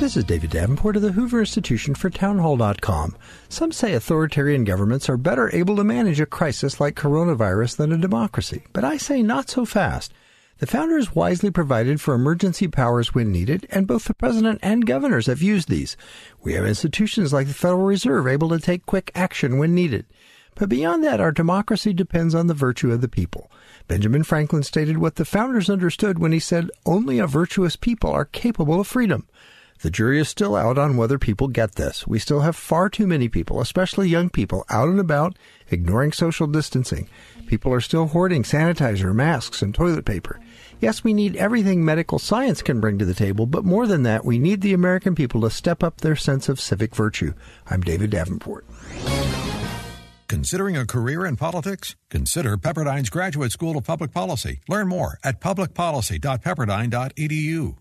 This is David Davenport of the Hoover Institution for Townhall.com. Some say authoritarian governments are better able to manage a crisis like coronavirus than a democracy, but I say not so fast. The founders wisely provided for emergency powers when needed, and both the president and governors have used these. We have institutions like the Federal Reserve able to take quick action when needed. But beyond that, our democracy depends on the virtue of the people. Benjamin Franklin stated what the founders understood when he said, Only a virtuous people are capable of freedom. The jury is still out on whether people get this. We still have far too many people, especially young people, out and about, ignoring social distancing. People are still hoarding sanitizer, masks, and toilet paper. Yes, we need everything medical science can bring to the table, but more than that, we need the American people to step up their sense of civic virtue. I'm David Davenport. Considering a career in politics? Consider Pepperdine's Graduate School of Public Policy. Learn more at publicpolicy.pepperdine.edu.